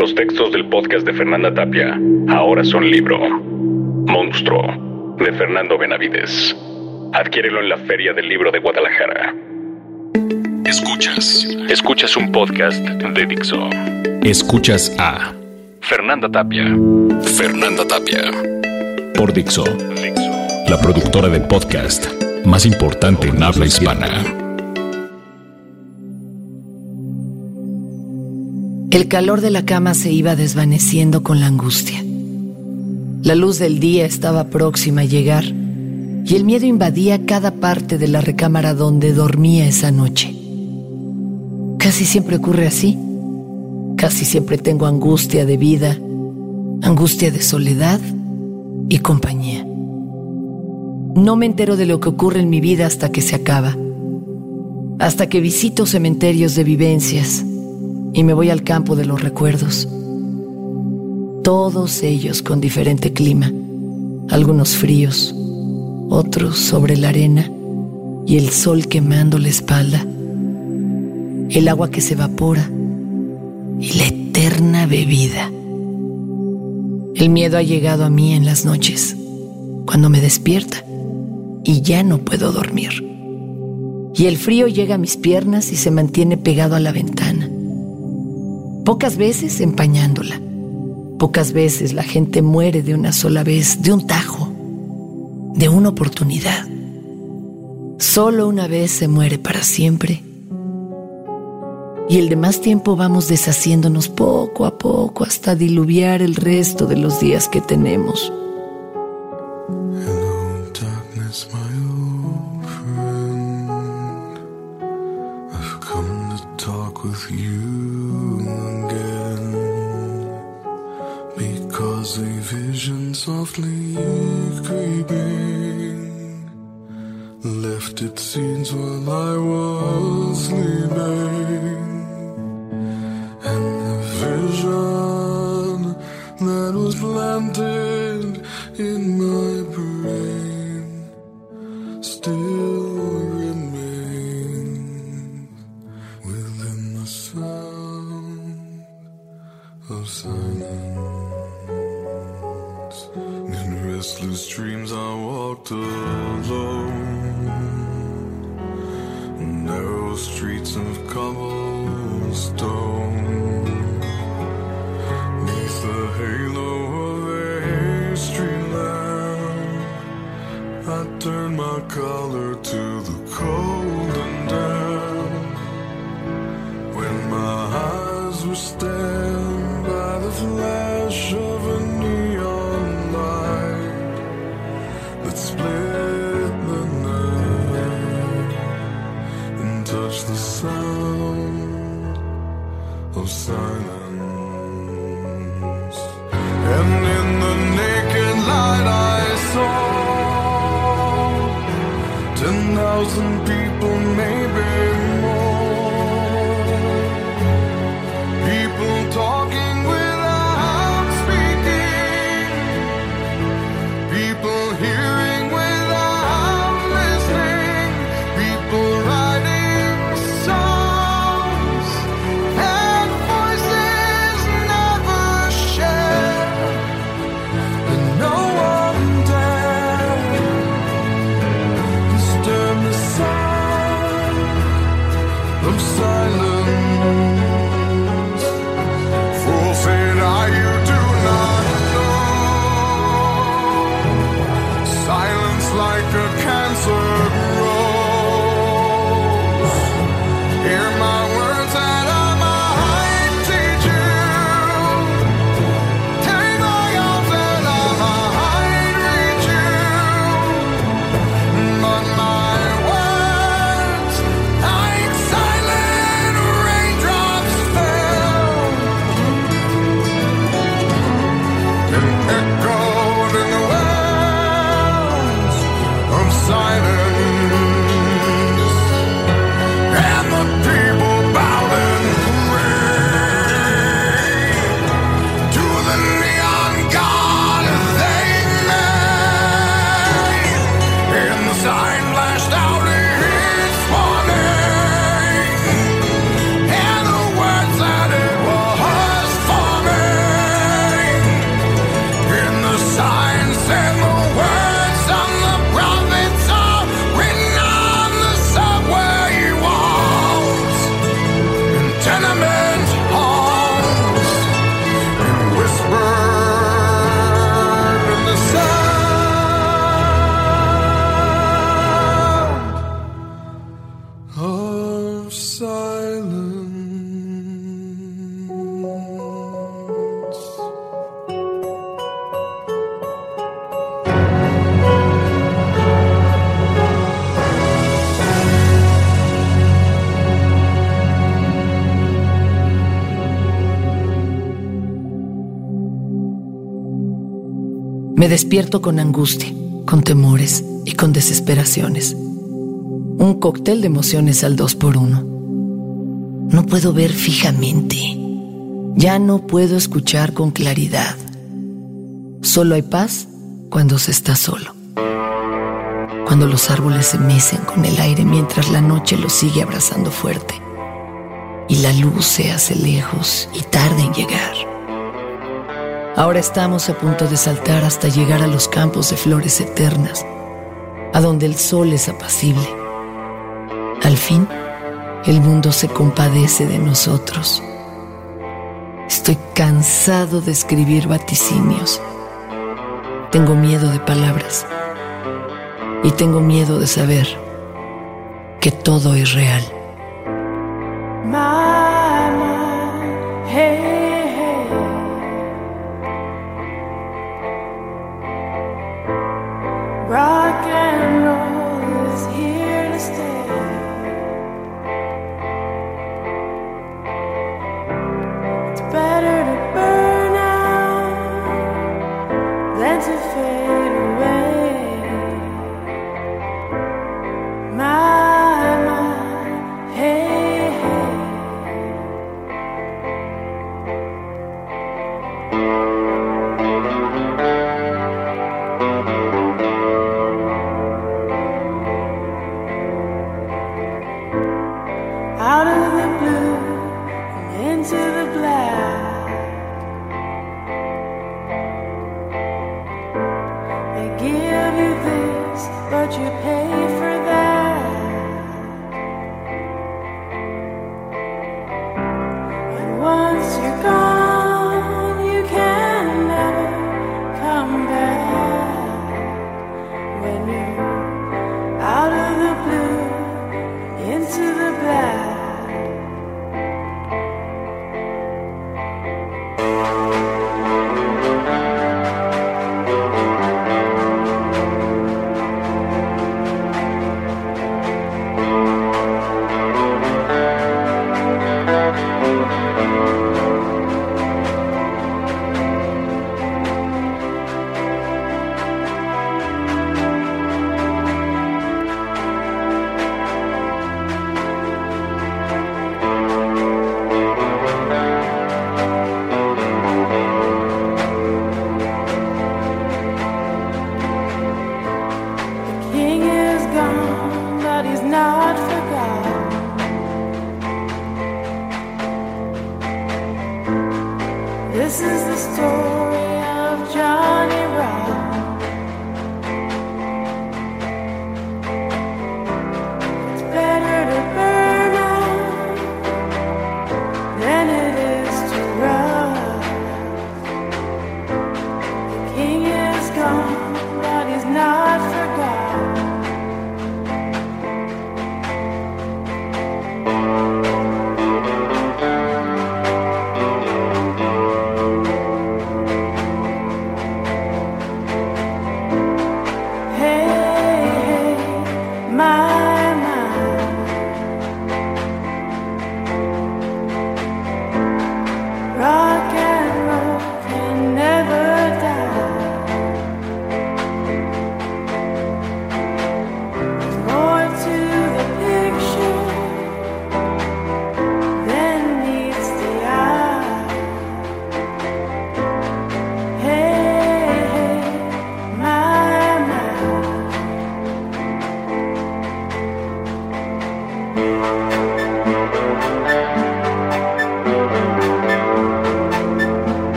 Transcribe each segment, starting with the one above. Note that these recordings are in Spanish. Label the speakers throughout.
Speaker 1: Los textos del podcast de Fernanda Tapia ahora son libro. Monstruo, de Fernando Benavides. Adquiérelo en la Feria del Libro de Guadalajara. Escuchas. Escuchas un podcast de Dixo. Escuchas a Fernanda Tapia. Fernanda Tapia. Por Dixo. La productora de podcast más importante en habla hispana.
Speaker 2: El calor de la cama se iba desvaneciendo con la angustia. La luz del día estaba próxima a llegar y el miedo invadía cada parte de la recámara donde dormía esa noche. Casi siempre ocurre así. Casi siempre tengo angustia de vida, angustia de soledad y compañía. No me entero de lo que ocurre en mi vida hasta que se acaba, hasta que visito cementerios de vivencias y me voy al campo de los recuerdos. Todos ellos con diferente clima, algunos fríos, otros sobre la arena y el sol quemando la espalda, el agua que se evapora y la eterna bebida. El miedo ha llegado a mí en las noches, cuando me despierta y ya no puedo dormir. Y el frío llega a mis piernas y se mantiene pegado a la ventana pocas veces empañándola. Pocas veces la gente muere de una sola vez, de un tajo, de una oportunidad. Solo una vez se muere para siempre. Y el demás tiempo vamos deshaciéndonos poco a poco hasta diluviar el resto de los días que tenemos.
Speaker 3: Creeping left its scenes while I was sleeping, and the vision that was planted in my touched the sound of silence. And in the naked light I saw ten thousand people, maybe I'm
Speaker 4: silent. Despierto con angustia, con temores y con desesperaciones. Un cóctel de emociones al dos por uno. No puedo ver fijamente. Ya no puedo escuchar con claridad. Solo hay paz cuando se está solo. Cuando los árboles se mecen con el aire mientras la noche los sigue abrazando fuerte. Y la luz se hace lejos y tarda en llegar. Ahora estamos a punto de saltar hasta llegar a los campos de flores eternas, a donde el sol es apacible. Al fin, el mundo se compadece de nosotros. Estoy cansado de escribir vaticinios. Tengo miedo de palabras y tengo miedo de saber que todo es real. Right.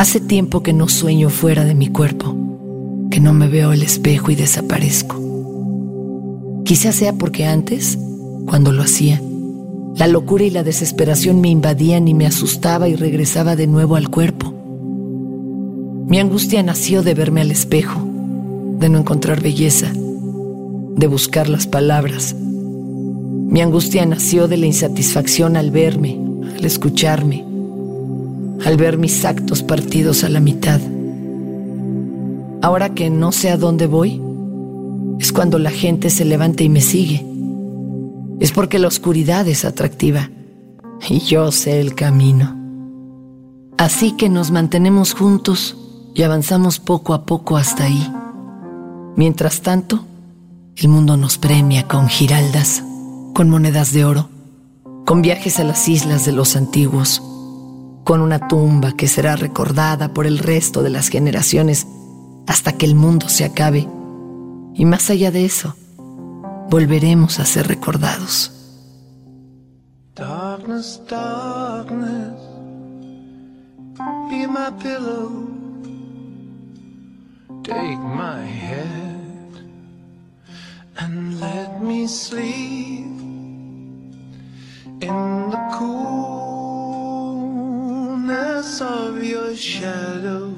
Speaker 5: Hace tiempo que no sueño fuera de mi cuerpo, que no me veo al espejo y desaparezco. Quizás sea porque antes, cuando lo hacía, la locura y la desesperación me invadían y me asustaba y regresaba de nuevo al cuerpo. Mi angustia nació de verme al espejo, de no encontrar belleza, de buscar las palabras. Mi angustia nació de la insatisfacción al verme, al escucharme, al ver mis actos partidos a la mitad. Ahora que no sé a dónde voy, es cuando la gente se levanta y me sigue. Es porque la oscuridad es atractiva y yo sé el camino. Así que nos mantenemos juntos y avanzamos poco a poco hasta ahí. Mientras tanto, el mundo nos premia con giraldas, con monedas de oro, con viajes a las islas de los antiguos, con una tumba que será recordada por el resto de las generaciones hasta que el mundo se acabe. Y más allá de eso, volveremos a ser recordados. Darkness, darkness, be my pillow. Take my head and let me sleep in the of your shadow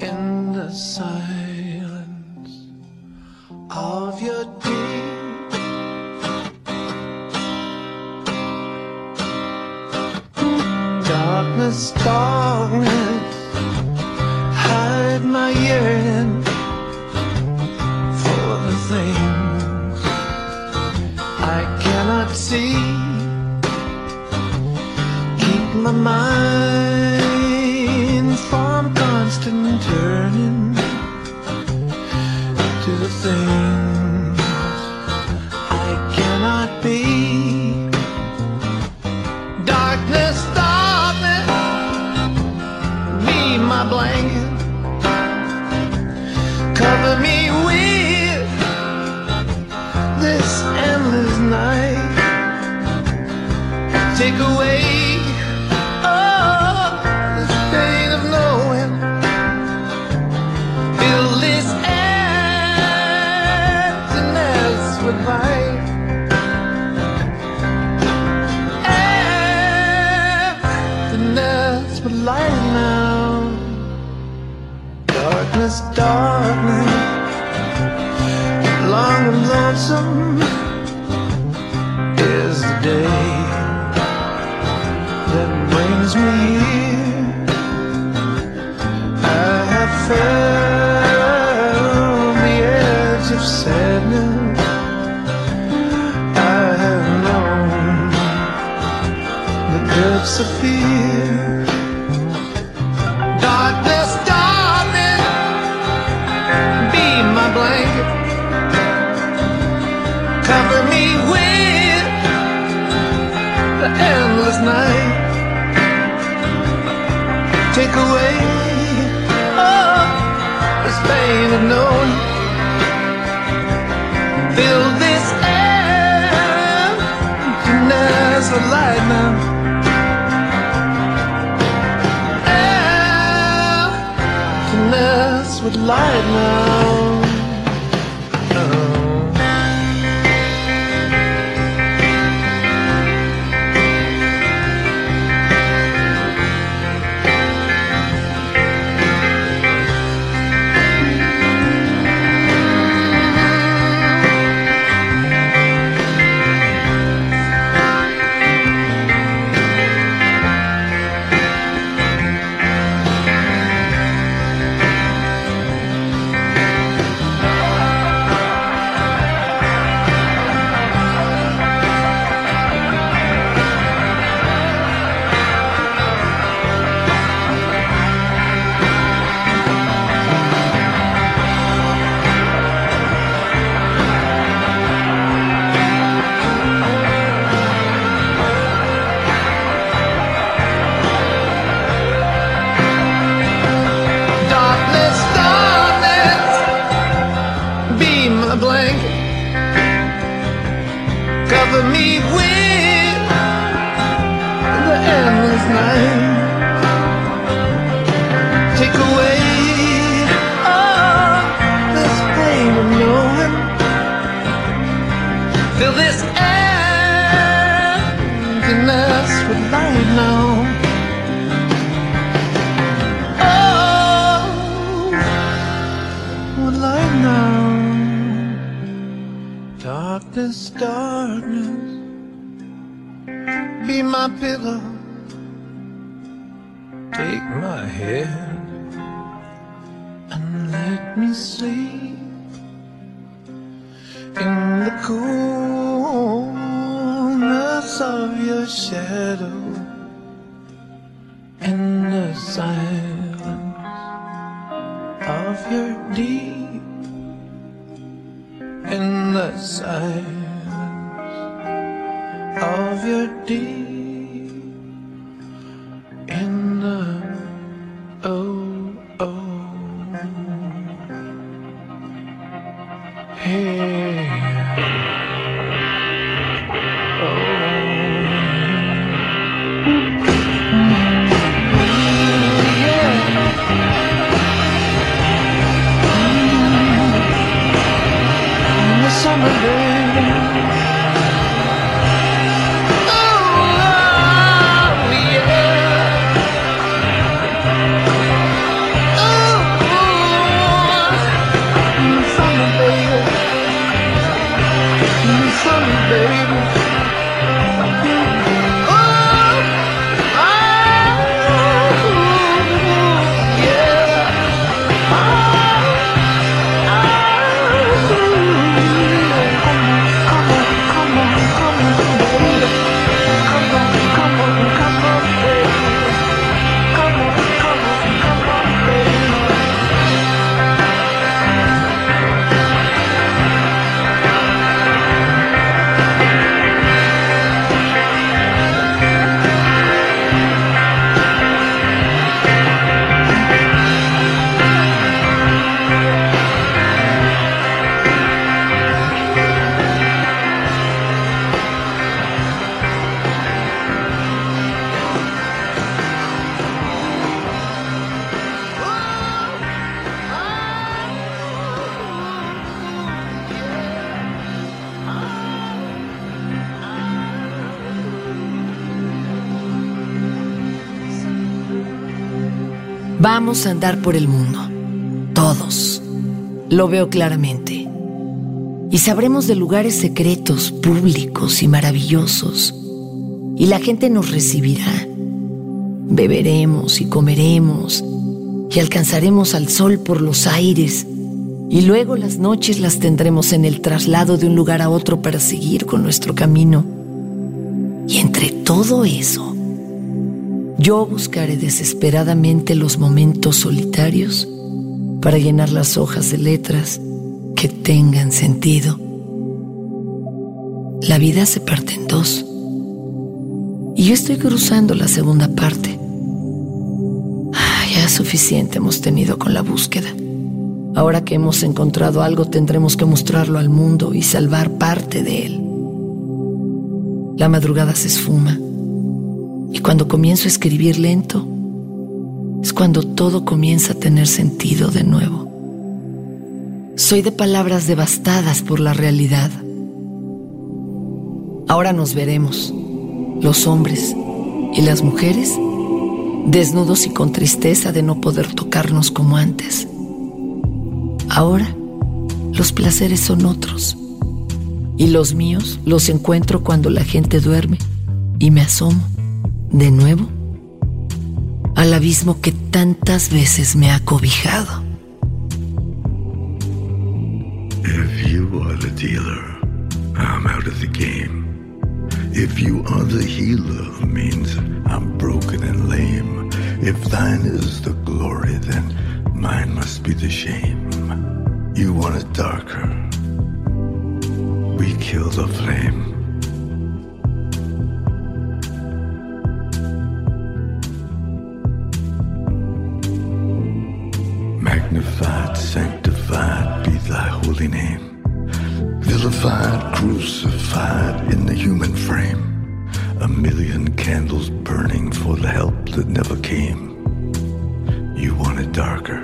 Speaker 5: in the silence of your deep darkness, darkness, hide my yearning for the things I cannot see. My mind. From constant turning to the things light now. Hand and let me sleep in the coolness of your shadow in the silence of your deep in the silence of your deep In the summer, baby.
Speaker 2: Vamos a andar por el mundo, todos. Lo veo claramente. Y sabremos de lugares secretos, públicos y maravillosos. Y la gente nos recibirá. Beberemos y comeremos y alcanzaremos al sol por los aires. Y luego las noches las tendremos en el traslado de un lugar a otro para seguir con nuestro camino. Y entre todo eso, yo buscaré desesperadamente los momentos solitarios para llenar las hojas de letras que tengan sentido. La vida se parte en dos. Y yo estoy cruzando la segunda parte. Ah, ya suficiente hemos tenido con la búsqueda. Ahora que hemos encontrado algo tendremos que mostrarlo al mundo y salvar parte de él. La madrugada se esfuma y cuando comienzo a escribir lento es cuando todo comienza a tener sentido de nuevo. Soy de palabras devastadas por la realidad. Ahora nos veremos, los hombres y las mujeres, desnudos y con tristeza de no poder tocarnos como antes. Ahora los placeres son otros y los míos los encuentro cuando la gente duerme y me asomo de nuevo al abismo que tantas veces me ha cobijado.
Speaker 6: If you are the dealer, I'm out of the game. If you are the healer, means I'm broken and lame. If thine is the glory, then mine must be the shame. You want it darker. We kill the flame. Magnified, sanctified be thy holy name. Vilified, crucified in the human frame. A million candles burning for the help that never came. You want it darker.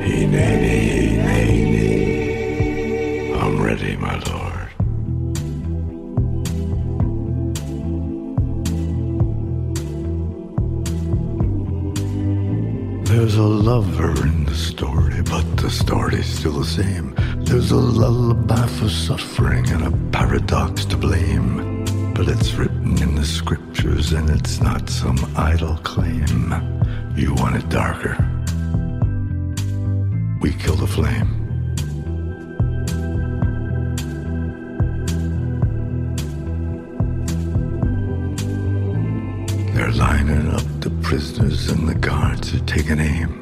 Speaker 6: Hey, nay, nay, nay, nay. I'm ready, my lord. Lover in the story, but the story's still the same. There's a lullaby for suffering and a paradox to blame. But it's written in the scriptures and it's not some idle claim. You want it darker? We kill the flame. They're lining up the prisoners and the guards are taking aim.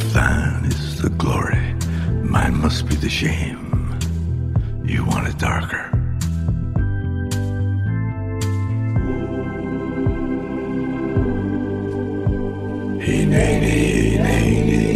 Speaker 6: If thine is the glory, mine must be the shame. You want it darker. Hey, nay,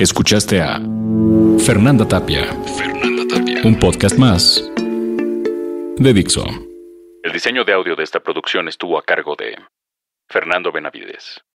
Speaker 1: Escuchaste a Fernanda Tapia. Fernanda Tapia. Un podcast más de Dixo. El diseño de audio de esta producción estuvo a cargo de Fernando Benavides.